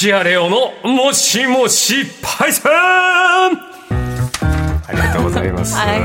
シアレオのもしもしパイセンありがとうございます。はい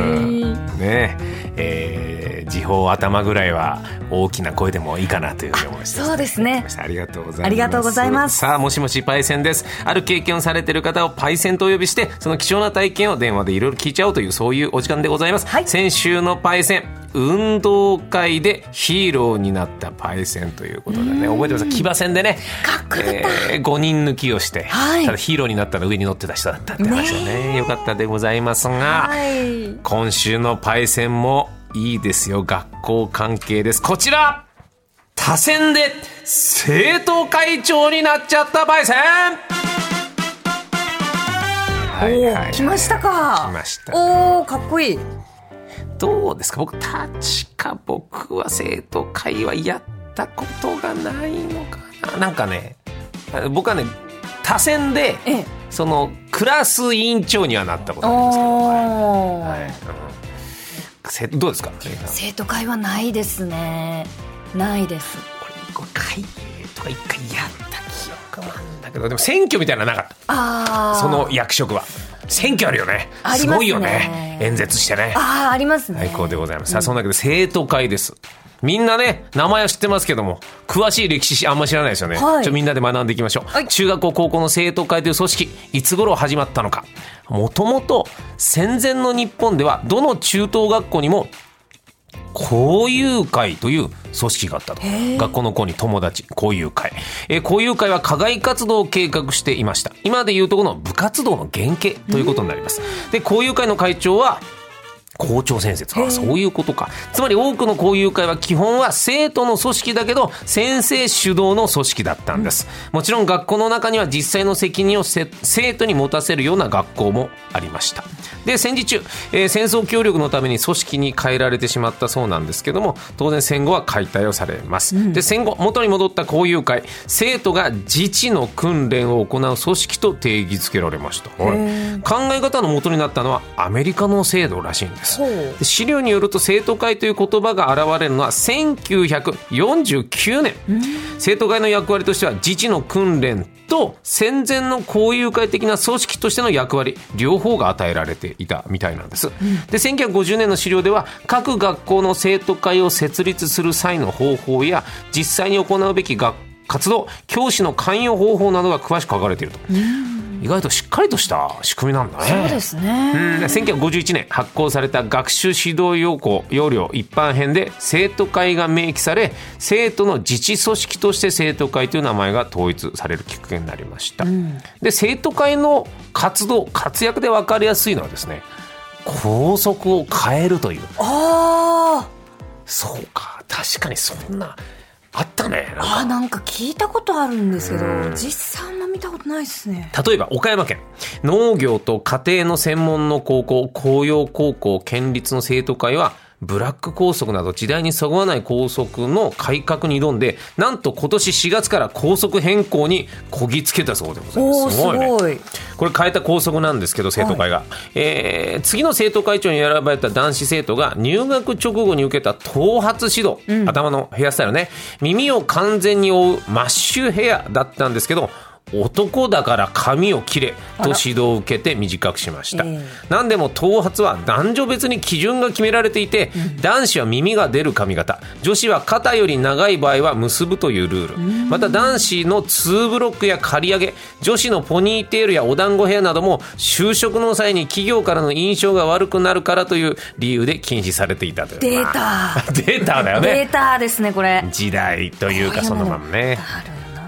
ねえー、時報頭ぐらいは大きな声でもいいかなというふうに思いました。そうですね。ありがとうございます。ありがとうございます。さあ、もしもしパイセンです。ある経験をされている方をパイセンとお呼びして、その貴重な体験を電話でいろいろ聞いちゃおうという、そういうお時間でございます。はい。先週のパイセン、運動会でヒーローになったパイセンということでね、覚えてます騎馬戦でね、かっこよかった。えー5人抜きをして、はい。ただヒーローになったら上に乗ってた人だったって話でね、よかったでございますが、はい。今週のパイセンもいいですよ。学校関係です。こちら。多選で生徒会長になっちゃったパイセン。はいはいはい。来ましたか。来ましたね。おおかっこいい。どうですか？僕、確か僕は生徒会はやったことがないのかな。なんかね、僕はね、多選で、ええ。その、クラス委員長にはなったことありますけど、おーはい。うん。せどうですか？生徒会はないですね。ないです。これ会計とか一回やった記憶もあるんだけどでも選挙みたいなのなかった。ああその役職は。選挙あるよね。ありますね。すごいよね。演説してね。ああありますね。最高でございます、さあそんなわけで生徒会ですみんなね名前は知ってますけども詳しい歴史あんま知らないですよね、はい。ちょみんなで学んでいきましょう、はい。中学校高校の生徒会という組織いつ頃始まったのか。もともと戦前の日本ではどの中等学校にも交友会という組織があったと。学校の子に友達交友会、えー交友会は課外活動を計画していました。今でいうとこの部活動の原型ということになります。で交友会の会長は校長先生あそういうことか。つまり多くの交友会は基本は生徒の組織だけど先生主導の組織だったんです、もちろん学校の中には実際の責任をせ生徒に持たせるような学校もありましたで戦時中、えー戦争協力のために組織に変えられてしまったそうなんですけども当然戦後は解体をされます、で戦後元に戻った交友会生徒が自治の訓練を行う組織と定義づけられました。はい考え方の元になったのはアメリカの制度らしいんです。で資料によると生徒会という言葉が現れるのは1949年。生徒会の役割としては自治の訓練と戦前の交友会的な組織としての役割両方が与えられていたみたいなんです、で1950年の資料では各学校の生徒会を設立する際の方法や実際に行うべき学活動教師の関与方法などが詳しく書かれていると、意外としっかりとした仕組みなんだね。そうですね。うん。1951年発行された学習指導要項要領一般編で生徒会が明記され生徒の自治組織として生徒会という名前が統一されるきっかけになりました、で生徒会の活動活躍で分かりやすいのはですね校則を変えるという。あそうか。確かにそんなあったね。あなんか聞いたことあるんですけど実際見たことないですね。例えば岡山県。農業と家庭の専門の高校紅葉高校県立の生徒会はブラック校則など時代にそぐわない校則の改革に挑んでなんと今年4月から校則変更にこぎつけたそうでございます。おおすごい。ね。これ変えた校則なんですけど生徒会が、えー次の生徒会長に選ばれた男子生徒が入学直後に受けた頭髪指導、頭のヘアスタイルね。耳を完全に覆うマッシュヘアだったんですけど男だから髪を切れと指導を受けて短くしました、え何でも頭髪は男女別に基準が決められていて、男子は耳が出る髪型。女子は肩より長い場合は結ぶというルール。また男子の2ブロックや刈り上げ女子のポニーテールやお団子ヘアなども就職の際に企業からの印象が悪くなるからという理由で禁止されていたという。デーまタあ データだよデねータですねこれ。時代というかそのままね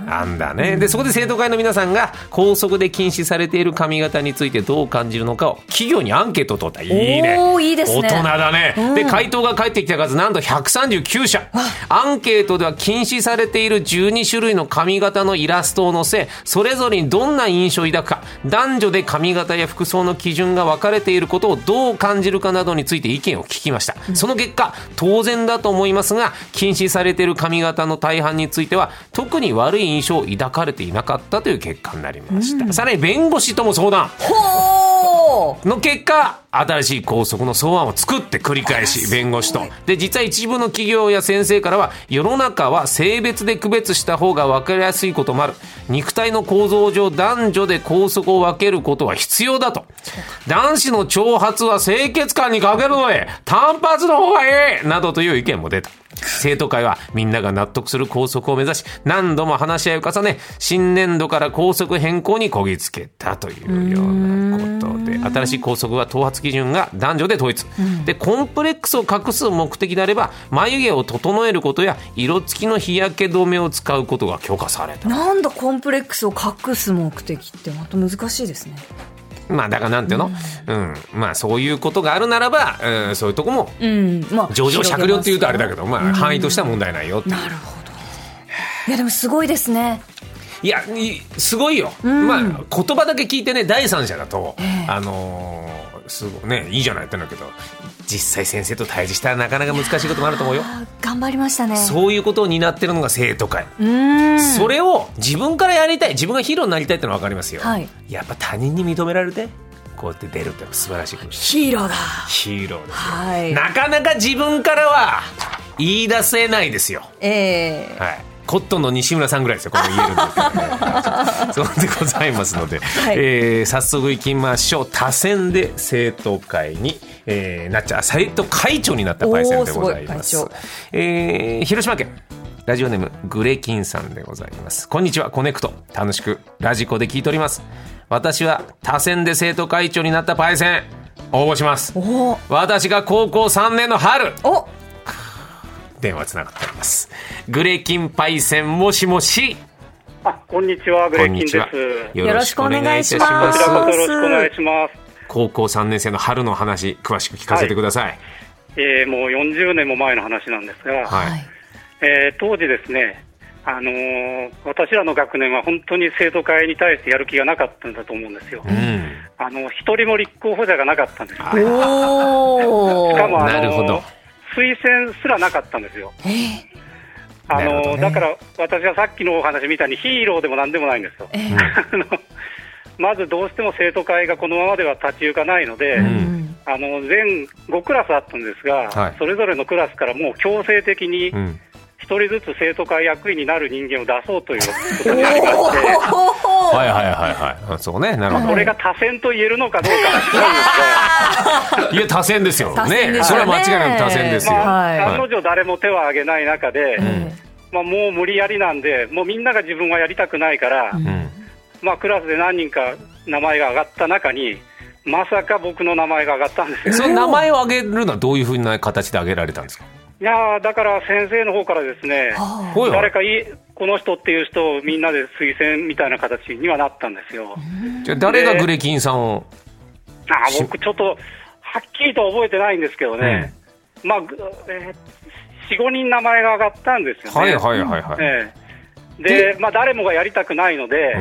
なあんだね。で、そこで生徒会の皆さんが校則で禁止されている髪型についてどう感じるのかを企業にアンケートを取った。いいね。いいですね大人だね。で、回答が返ってきた数なんと139社。アンケートでは禁止されている12種類の髪型のイラストを載せ、それぞれにどんな印象を抱くか、男女で髪型や服装の基準が分かれていることをどう感じるかなどについて意見を聞きました。その結果、当然だと思いますが、禁止されている髪型の大半については、特に悪い印象を抱かれていなかったという結果になりました。さらに弁護士とも相談。ほの結果新しい校則の草案を作って繰り返し弁護士と。で実は一部の企業や先生からは世の中は性別で区別した方が分かりやすいこともある。肉体の構造上男女で校則を分けることは必要だと。男子の長髪は清潔感に欠けるので単発の方がいいなどという意見も出た生徒会はみんなが納得する校則を目指し何度も話し合いを重ね新年度から校則変更にこぎつけたというようなことで新しい校則は頭髪基準が男女で統一、でコンプレックスを隠す目的であれば眉毛を整えることや色付きの日焼け止めを使うことが許可された。なんだコンプレックスを隠す目的って。また難しいですねまあだからなんていうの、うん、うん、まあそういうことがあるならば、うん、そういうとこも、うん。まあ、上場酌量っていうとあれだけど、まあ範囲としては問題ないよなるほど。いやでもすごいですね。いやすごいよ、うん、まあ言葉だけ聞いてね第三者だと、えー、あのー、すごいねいいじゃないってんだけど実際先生と対峙したらなかなか難しいこともあると思うよ。頑張りましたね。そういうことを担ってるのが生徒会。それを自分からやりたい自分がヒーローになりたいってのは分かりますよ、はい、やっぱ他人に認められてこうやって出るって素晴らしいヒーローだ。ヒーローです、はい、なかなか自分からは言い出せないですよ。ええ。ー、はいコットンの西村さんぐらいですよ、この言えるんですけどね。そうでございますので、はい、えー、早速いきましょう。多選で生徒会に、えー、なっちゃう、生徒会長になったパイセンでございます。すえー、広島県。ラジオネームグレキンさんでございます。こんにちは、コネクト。楽しくラジコで聞いております。私は多選で生徒会長になったパイセン。応募します。私が高校3年の春。お電話つながっております。グレキンパイセンもしもし。あ、こんにちは、グレキンです。よろしくお願いします。こちらこそよろしくお願いします。高校3年生の春の話、詳しく聞かせてください。はい、えー、もう40年も前の話なんですが、はい、えー、当時ですね、あのー、私らの学年は本当に生徒会に対してやる気がなかったんだと思うんですよ。うん、あの一人も立候補者がなかったんです。しかもあの推薦すらなかったんですよ。あの、ね、だから私はさっきのお話みたいにヒーローでもなんでもないんですよ。えー、まずどうしても生徒会がこのままでは立ち行かないので、うん、あの全5クラスあったんですが、はい、それぞれのクラスからもう強制的に、1人ずつ生徒会役員になる人間を出そうということになりまして、はいはいはいはい、そうね、なるほど。これが多選と言えるのかどうか。は違うんですが、いや、多選ですよ、ね、ねそれは間違いなく多選ですよ。まあ、案の定、誰も手を挙げない中で、うん、まあ、もう無理やりなんで、もうみんなが自分はやりたくないから、うん。まあ、クラスで何人か名前が上がった中に、まさか僕の名前が上がったんですよ、その名前を挙げるのは、どういうふうな形で挙げられたんですか？いやだから先生の方からですね、誰かいこの人っていう人をみんなで推薦みたいな形にはなったんですよ。じゃ誰がグレキンさんを？あ僕、ちょっとはっきりと覚えてないんですけどね、うん、まあ、えー、4、5人名前が上がったんですよね。はいはいはいはい。えーで、まあ、誰もがやりたくないので、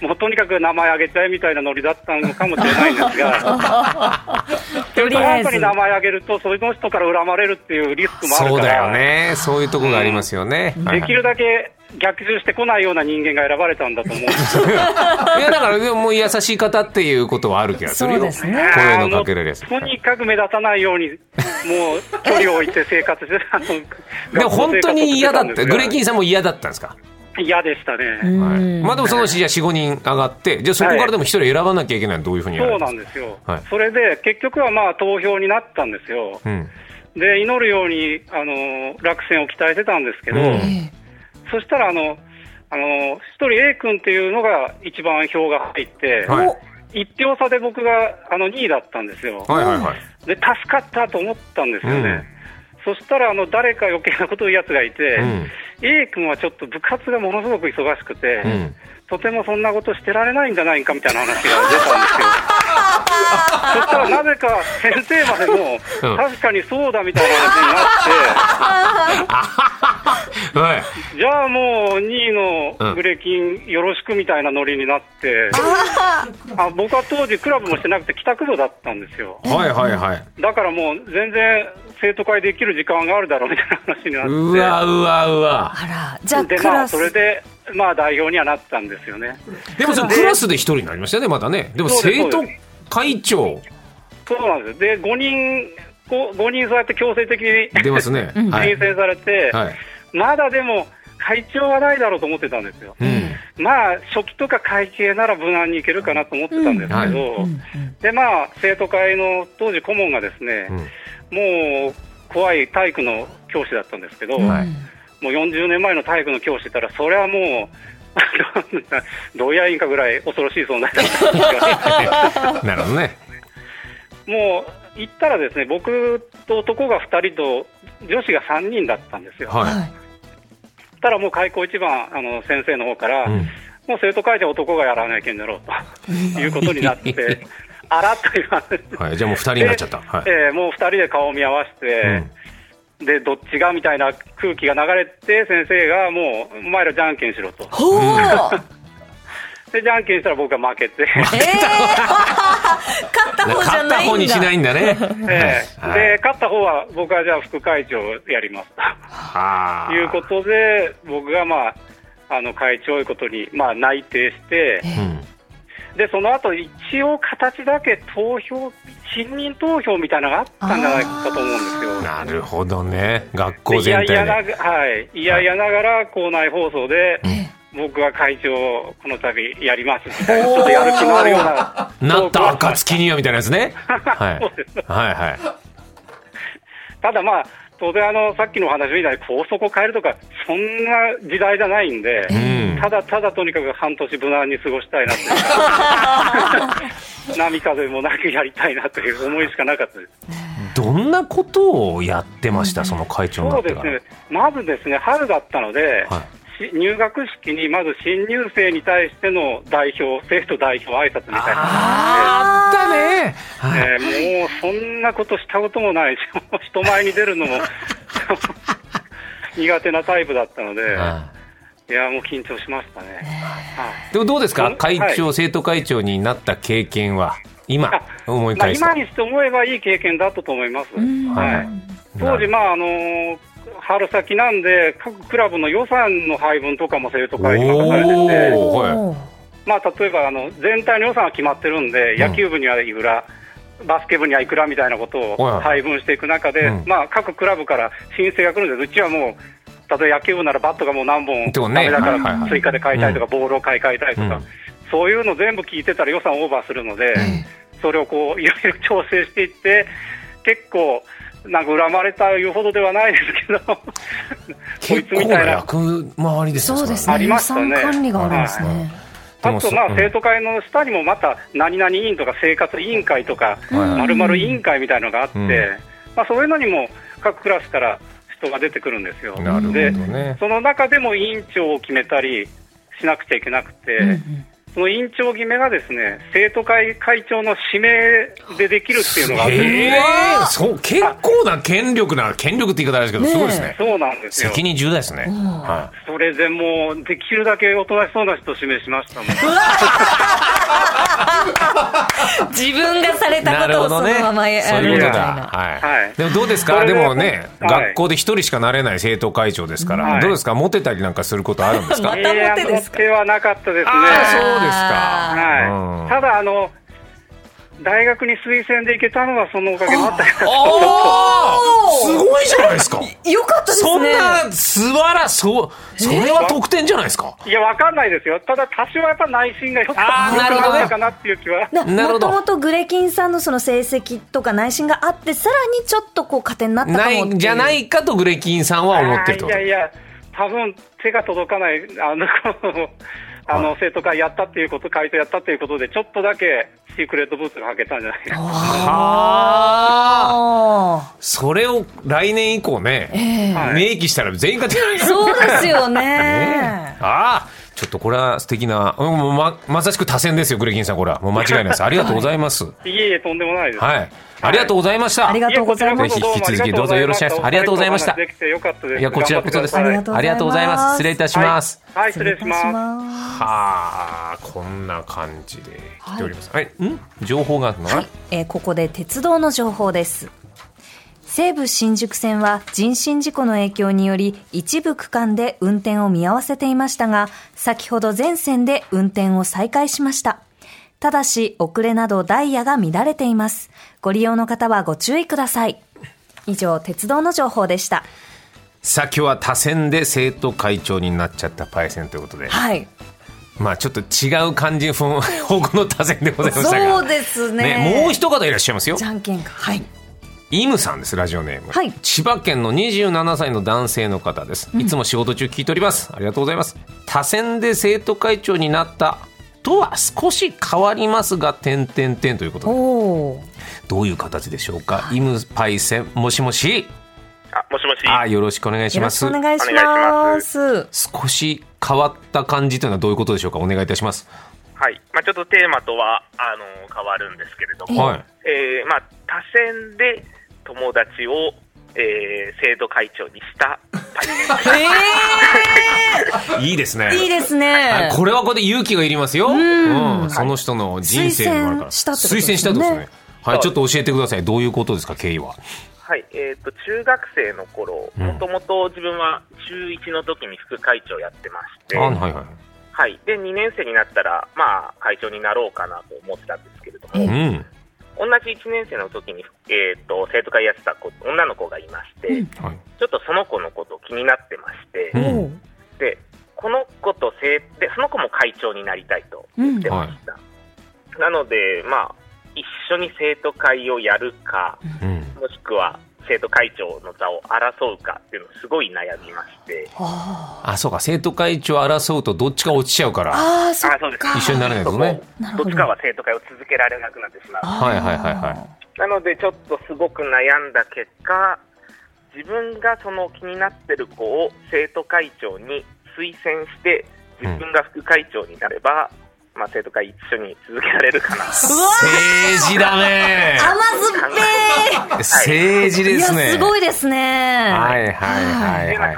うん、もうとにかく名前あげちゃえみたいなノリだったのかもしれないんですが、とりあえずに名前あげると、その人から恨まれるっていうリスクもあるから、そうだよね、そういうところがありますよね。うん、できるだけ逆襲してこないような人間が選ばれたんだと思うんです いやだからもう優しい方っていうことはある気がするよ、そうね、声のかけられとにかく目立たないように、もう距離を置いて生活して、あのでも本当に嫌だった、グレキンさんも嫌だったんですか？嫌でしたね、はい、まあでもそのうちじゃあ4、5人上がって、じゃあそこからでも1人選ばなきゃいけないのどういうふうにそうなんですよ、はい、それで結局はまあ投票になったんですよ、うん、で祈るようにあの落選を期待してたんですけど、うん、そしたらあの、あの1人 A 君っていうのが一番票が入って、はい、1票差で僕があの2位だったんですよ、はいはいはい、で助かったと思ったんですよね。うん。そしたらあの誰か余計なことを言うやつがいて、うん、A 君はちょっと部活がものすごく忙しくて、うん、とてもそんなことしてられないんじゃないかみたいな話が出たんですよ。そしたらなぜか先生までも、確かにそうだみたいな話になって、はい、じゃあもう2位のグレキンよろしくみたいなノリになって、あ僕は当時クラブもしてなくて帰宅部だったんですよ。はいはいはい。だからもう全然生徒会できる時間があるだろうみたいな話になって。うわうわうわ。あら、じゃあで、まあ、それで、まあ代表にはなったんですよね。でもそのクラスで一人になりましたよね、まだね。でも生徒会長そうなんです。で、5人、5, 人そうやって強制的に出ますね。推薦されて、はい、まだでも、会長はないだろうと思ってたんですよ。うん、まあ、初期とか会計なら無難にいけるかなと思ってたんですけど、うんはい、で、まあ、生徒会の当時顧問がですね、うん、もう、怖い体育の教師だったんですけど、もう40年前の体育の教師ったら、それはもう、どうやいんかぐらい恐ろしい存在だったんですよね。なるほどね。もう行ったらですね僕と男が2人と女子が3人だったんですよ。はい、たらもう開校一番あの先生の方から、うん、もう生徒会長男がやらないけんだろうということになって。あらっと言われて、はい、じゃあもう2人になっちゃった、はい、えー、もう2人で顔を見合わせて、うん、でどっちがみたいな空気が流れて、先生がもう、お前らじゃんけんしろと。で、じゃんけんしたら僕は負けて。えー、勝った方じゃないんだ。勝った方にしないんだね。えー、で、勝った方は僕はじゃあ副会長やりますと。いうことで、僕がまあ、あの会長いうことに、まあ、内定して、でその後一応形だけ投票、信任投票みたいなのがあったんじゃないかと思うんですよ。なるほどね、学校全体で。いやいやな,、はい、いやいやながら校内放送で、僕は会長、この度やりますみたいな、ちょっとやる気のあるような。なった暁にはみたいなやつね。はい。はいはい。ただまあ、当然あの、さっきの話みたいに高速を変えるとか、そんな時代じゃないんで、うん、ただただとにかく半年無難に過ごしたいなって波風もなくやりたいなという思いしかなかったです。どんなことをやってました、その会長そうですね、まずですね、春だったので、はい入学式にまず新入生に対しての代表、生徒代表挨拶みたいなあったね、はい、えー、もうそんなことしたこともないし、人前に出るのも 苦手なタイプだったので。い。やもう緊張しましたね、はい、でもどうですか、会長、はい、生徒会長になった経験は、今、思い返まあ、今にして思えばいい経験だったと思います。はい、当時、まああのー春先なんで、各クラブの予算の配分とかも生徒会に任されてて、まあ、例えばあの全体の予算は決まってるんで、野球部にはいくら、バスケ部にはいくらみたいなことを配分していく中で、まあ、各クラブから申請が来るんです、うちはもう、例えば野球部ならバットがもう何本だめだから追加で買いたいとか、ボールを買い替えたいとか、そういうの全部聞いてたら予算オーバーするので、それをこういろいろ調整していって、結構、なんか恨まれたいうほどではないですけど、こいつみたいな役回りですそうですね、ありましたね。管理があるんですね。あと、まあ、生徒会の下にもまた、何々委員とか生活委員会とか、まるまる委員会みたいなのがあって、まあ、そういうのにも各クラスから人が出てくるんですよ。で、その中でも委員長を決めたりしなくちゃいけなくて、その委員長決めがですね生徒会会長の指名でできるっていうのがあって、ね、そう結構な権力な権力って言い方あれですけど、すごいですね。そうなんですよ。責任重大ですね。はい。それでもうできるだけおとなしそうな人を指名しましたもん。自分がされたことをそのままやるみたいな。はい。でもどうですか？でもね、学校で一人しかなれない生徒会長ですから、どうですか？モテたりなんかすることあるんですか？いやモテはなかったですね。そうですか。はい。ただあの大学に推薦で行けたのはそのおかげもあったよ すごいじゃないですか。よかったですね。そんな素晴らそう、それは得点じゃないですか？いや、わかんないですよ。ただ多少やっぱ内心がよかったかなっていう気は。もともとグレキンさんのその成績とか内心があって、さらにちょっとこう加点になったかもないじゃないかとグレキンさんは思ってると。いやいや、多分手が届かない、あの、あの生徒会やったっていうこと、会長やったっていうことで、ちょっとだけシークレットブーツが履けたんじゃない？かはそれを来年以降ね、えー、明記したら全員が出ないそうですよね。ね。ああちょっとこれは素敵な、うん、ままさしく多選ですよ、グレキンさん、これは。もう間違いないです。ありがとうございます。いえいえ、とんでもないです。はい。ありがとうございました。ありがとうございます。ぜひ引き続きどうぞよろしくお願いします。ありがとうございました。いや、こちらこそです。ありがとうございます。失礼いたします。はい、失礼します。はあ、こんな感じで来ております。はい、ん？情報があるの？はい、えここで鉄道の情報です。西武新宿線は人身事故の影響により一部区間で運転を見合わせていましたが、先ほど全線で運転を再開しました。ただし、遅れなどダイヤが乱れています。ご利用の方はご注意ください。以上、鉄道の情報でした。さあ、今日は多選で生徒会長になっちゃったパイセンということで。はい。まあちょっと違う感じ 方向の多選でございましたが。そうですね。ねもう一方いらっしゃいますよ。じゃんけんか。はい。イムさんです、ラジオネーム。はい、千葉県の27歳の男性の方です。いつも仕事中聞いております。うん、ありがとうございます。多選で生徒会長になったとは少し変わりますが、点点点ということで。どういう形でしょうか？イムパイセン、もしもし。あ、もしもし。あ、よろしくお願いします。お願いします。少し変わった感じというのはどういうことでしょうか？お願いいたします。はい。まあちょっとテーマとは、あの、変わるんですけれども。はい。えー、まあ多選で友達を、えー、生徒会長にしたえー、いいですね。いいですね。これはこれで勇気がいりますよ。うん、その人の人生もあるから。推薦したってことですね。推薦したってことですね。はい、ちょっと教えてください。どういうことですか、経緯は？はい、えっ、ー、と、中学生の頃、もともと自分は中1の時に副会長やってまして、はいはい。はい。で、2年生になったら、まあ、会長になろうかなと思ってたんですけれども、うん、同じ1年生の時に、えーと、生徒会やってた子女の子がいまして、うん、ちょっとその子のこと気になってまして、うん、でこの子と生でその子も会長になりたいと言ってました、うんはい、なので、まあ、一緒に生徒会をやるか、もしくは生徒会長の座を争うかっていうのすごい悩みまして。あ、そうか、生徒会長を争うとどっちか落ちちゃうから。ああ、そうです一緒になれないですね。どっちかは生徒会を続けられなくなってしまう。はいはいはいはい。なので、ちょっとすごく悩んだ結果、自分がその気になってる子を生徒会長に推薦して、自分が副会長になれば、うんまあ、生徒会一緒に続けられるかな。政治だね。甘酸っぱい。政治ですね。すごいですね。はいはいはい、はい、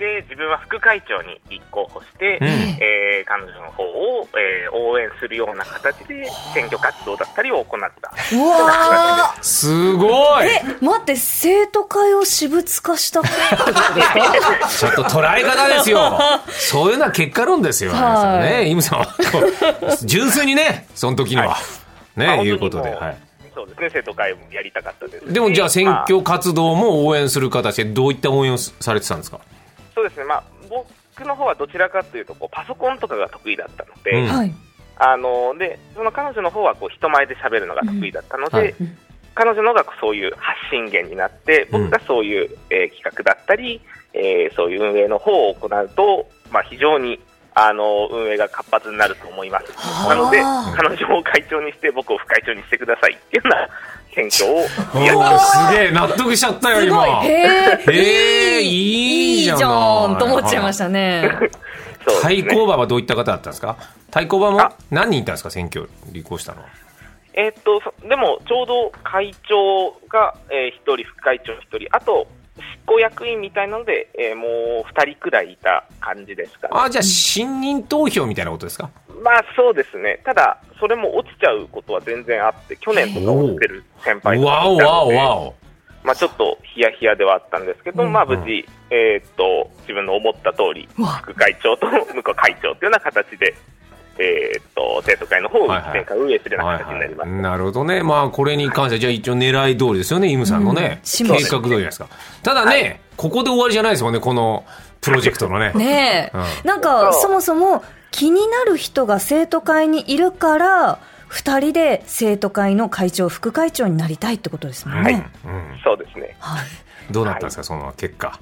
で自分は副会長に立候補して、うん、えー、彼女の方を、えー、応援するような形で選挙活動だったりを行った。うわすごい。え待って生徒会を私物化したちょっと捉え方ですよ。そういうのは結果論ですよ、はい、ね。イムさんは純粋にねその時には、はい、ね、まあ、いうことで。はい。そうですね、生徒会もやりたかったです、でもじゃあ選挙活動も応援する形でどういった応援をされてたんですか？そうですね、まあ、僕の方はどちらかというとこうパソコンとかが得意だったので、うん、あのでその彼女の方はこう人前で喋るのが得意だったので、うんはい、彼女の方がそういう発信源になって、僕がそういう、えー、企画だったり、えー、そういう運営の方を行うと、まあ、非常にあの運営が活発になると思います。なので、彼女を会長にして、僕を副会長にしてくださいっていうような選挙をやすげえ、納得しちゃったよ、今。へえ、いいじゃん。と思っちゃいましたね。対抗馬はどういった方だったんですか？対抗馬も何人いたんですか、選挙立候補したの？は。えー、っと、でも、ちょうど会長が、えー、1人、副会長1人、あと、執行役員みたいなので、えー、もう2人くらいいた感じですかね。あ、じゃあ、信任投票みたいなことですか？まあそうですね、ただ、それも落ちちゃうことは全然あって、去年とか落ちてる先輩とかいたので、まあ、ちょっとヒヤヒヤではあったんですけど、うん、まあ、無事、えー、っと自分の思った通り、副会長と 向こう会長というような形で。えー、っと生徒会の方を1年間運営するような形になります、はいはい、なるほどね、まあ、これに関しては、じゃあ一応狙い通りですよね、イムさんのね、うん、計画通りですか。ただね、はい、ここで終わりじゃないですもんね、このプロジェクトのね。ねえ、うん、なんか、そもそも気になる人が生徒会にいるから、2人で生徒会の会長、副会長になりたいってことですもんね。はい、うん、そうですね、はい、どうなったんですか、その結果。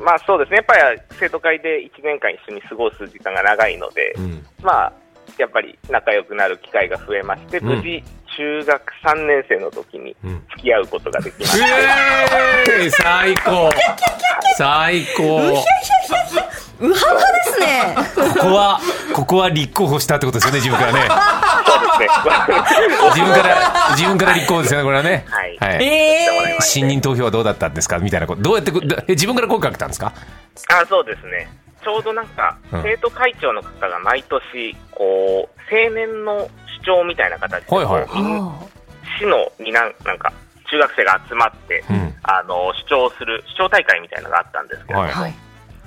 まあそうですね、やっぱり生徒会で1年間一緒に過ごす時間が長いので、うん、まあやっぱり仲良くなる機会が増えまして、無事、中学3年生の時に付き合うことができました。うん、最高最高うははですね。ここは、ここは立候補したってことですよね、自分からね。自分から、自分から立候補ですよね、これはね。はい。はい、えー、信任投票はどうだったんですか？みたいなこと。どうやって、え自分から声かけたんですか？あ、そうですね。ちょうどなんか、生徒会長の方が毎年、こう、青年の主張みたいな形で、はいはい、市のになんなんか、中学生が集まって、うん、あの主張する主張大会みたいなのがあったんですけど、はい、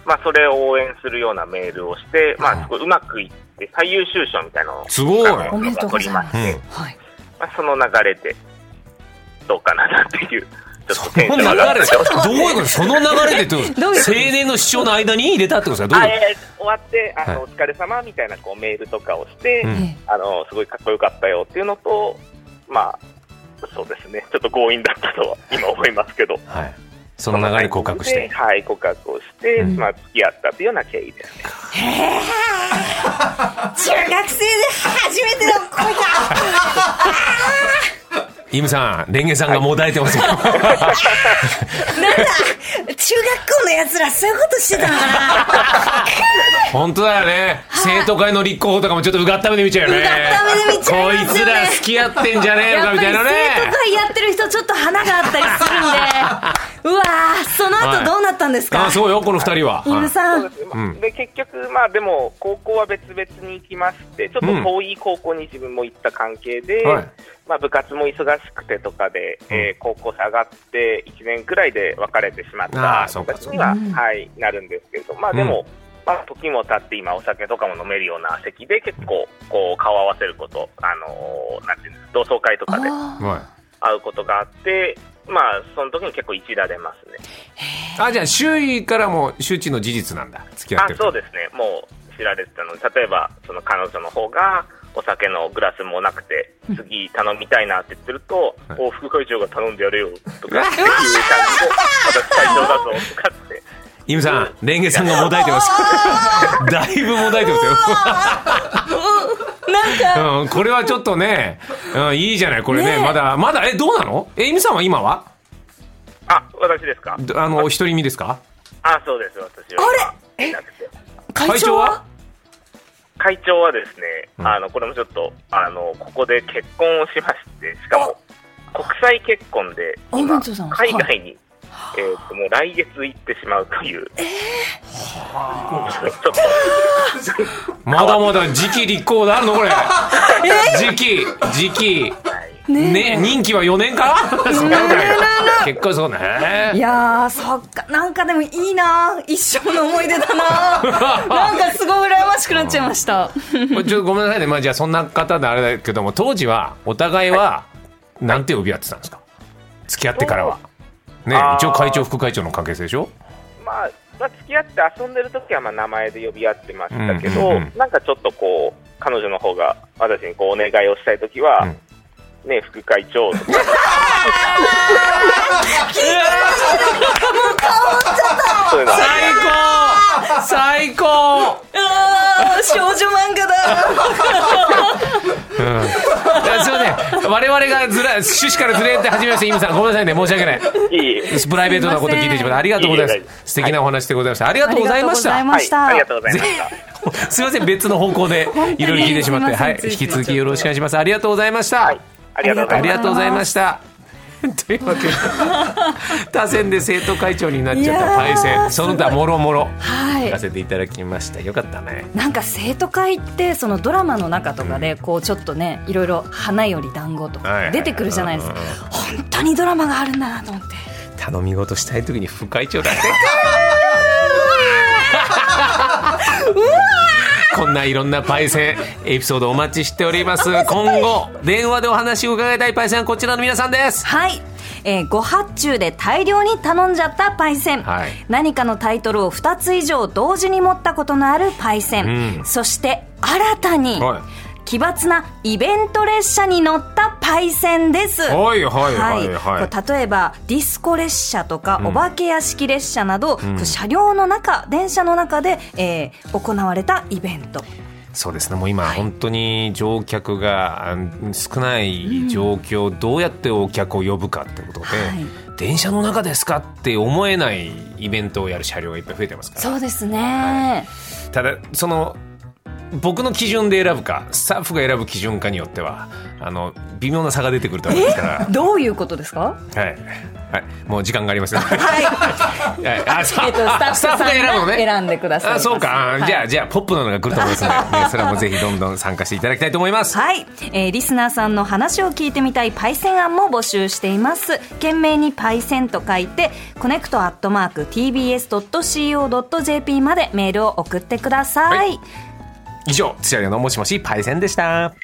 まあ、それを応援するようなメールをして、まあ、すごいうまくいって、最優秀賞みたいなのを、すごい。おめでとうございます。はい。まあ、その流れで、どうかなっていう。その流れ、どういうこと？その流れでって 青年の主張の間に入れたってことですか？どういう終わって、あの、お疲れ様みたいなこうメールとかをして、あの、すごいかっこよかったよっていうのと、まあ、そうですね、ちょっと強引だったとは今思いますけど。はい。その流れ告白して。はい、告白をして、うん、まあ、付き合ったというような経緯ですね。へ中学生で初めての恋だ イムさん、レンゲさんがもだえてますよ。なんだ中学校のやつらそういうことしてたのかな本当だよね。生徒会の立候補とかもちょっとうがった目で見ちゃうよね。うがった目で見ちゃう、ね、こいつら付き合ってんじゃねえのかみたいなね。生徒会やってる人ちょっと花があったりするんで。うわその後どうなったんですか、はい、あそうよ、この二人は。イムさん。で、結局、まあでも、高校は別々に行きまして、ちょっと遠い高校に自分も行った関係で、うんはい。まあ、部活も忙しくてとかで、うん、えー、高校生上がって1年くらいで別れてしまった形には、はい、なるんですけれど、まあ、でも、うん、まあ、時も経って今お酒とかも飲めるような席で結構こう顔を合わせること、あのー、なんていうんです同窓会とかで会うことがあって、まあ、その時に結構一打出ますね。あ、じゃあ周囲からも周知の事実なんだ、付き合ってるあそうですね、もう知られてたので、例えばその彼女の方が、お酒のグラスもなくて、次頼みたいなって言ってると、お副会長が頼んでやれよとか っていう感じで、私会長だぞとかって。イムさん、レンゲさんがもだえてます。だいぶもだえてますよ。なんか、うん、これはちょっとね、うん、いいじゃない、これね、ねまだ、まだ、え、どうなの？え、イムさんは今は？あ、私ですか？あの、お一人身ですか？あ、そうです、私は。あれ？え？会長は？会長は？ですね、うん、あのこれもちょっとあのここで結婚をしましてしかも国際結婚で今海外に、えーと、もう来月行ってしまうという、えー、まだまだ時期立候補あるのこれ、え？ー、時期時期、ね。ね任期は4年か？そうだよ結構そうね。いやそっか。なんかでもいいな。一生の思い出だな。なんかすごい羨ましくなっちゃいました。ちょっとごめんなさいね。まあじゃあそんな方であれだけども当時はお互いはなんて呼び合ってたんですか？付き合ってからはね一応会長副会長の関係性でしょ？まあまあ、付き合って遊んでる時はまあ名前で呼び合ってましたけど、うんうんうん、なんかちょっとこう彼女の方が私にこうお願いをしたい時は、うん。ね、副会長とか。最高！最高少女漫画だ。うん、すみません。我々がずら趣旨からずれて始めました。イムさんごめんなさいね。申し訳ない。プライベートなこと聞いてしまってありがとうございます。素敵なお話でございました、ありがとうございました。ありがとうございました。すみません別の方向でいろいろ聞いてしまって。はい。引き続きよろしくお願いします。ありがとうございました、はい。ありがとうございました。というわけで他選で生徒会長になっちゃったパイセンその他もろもろ聞かせていただきました、よかったね。なんか生徒会ってそのドラマの中とかでこうちょっとねいろいろ花より団子とか出てくるじゃないですか。本当にドラマがあるんだなと思って。頼み事したい時に副会長だね うわこんないろんなパイセンエピソードお待ちしております。今後電話でお話を伺いたいパイセンはこちらの皆さんです。はい。えー、ご発注で大量に頼んじゃったパイセン、はい、何かのタイトルを2つ以上同時に持ったことのあるパイセン、うん、そして新たに、はい奇抜なイベント列車に乗ったパイセンです。はいはいはい、はい、例えばディスコ列車とか、お化け屋敷列車など、うん、車両の中電車の中で、えー、行われたイベント。そうですね。もう今、本当に乗客が少ない状況、うん、どうやってお客を呼ぶかってことで、はい、電車の中ですかって思えないイベントをやる車両がいっぱい増えてますから。そうですね、はい、ただその僕の基準で選ぶかスタッフが選ぶ基準かによってはあの微妙な差が出てくると思いますから どういうことですか？はいはい、もう時間がありますよ、はい。はい、あ、スタッフが選ぶのね。選んでください。あ、そうか、はい、じゃあ、じゃあ、ポップなのが来ると思いますので、ね、それはもうぜひどんどん参加していただきたいと思います。はい、えー、リスナーさんの話を聞いてみたいパイセン案も募集しています。件名にパイセンと書いて、 connect アットマーク tbs.co.jp までメールを送ってください。はい、以上、つやのもしもしパイセンでした。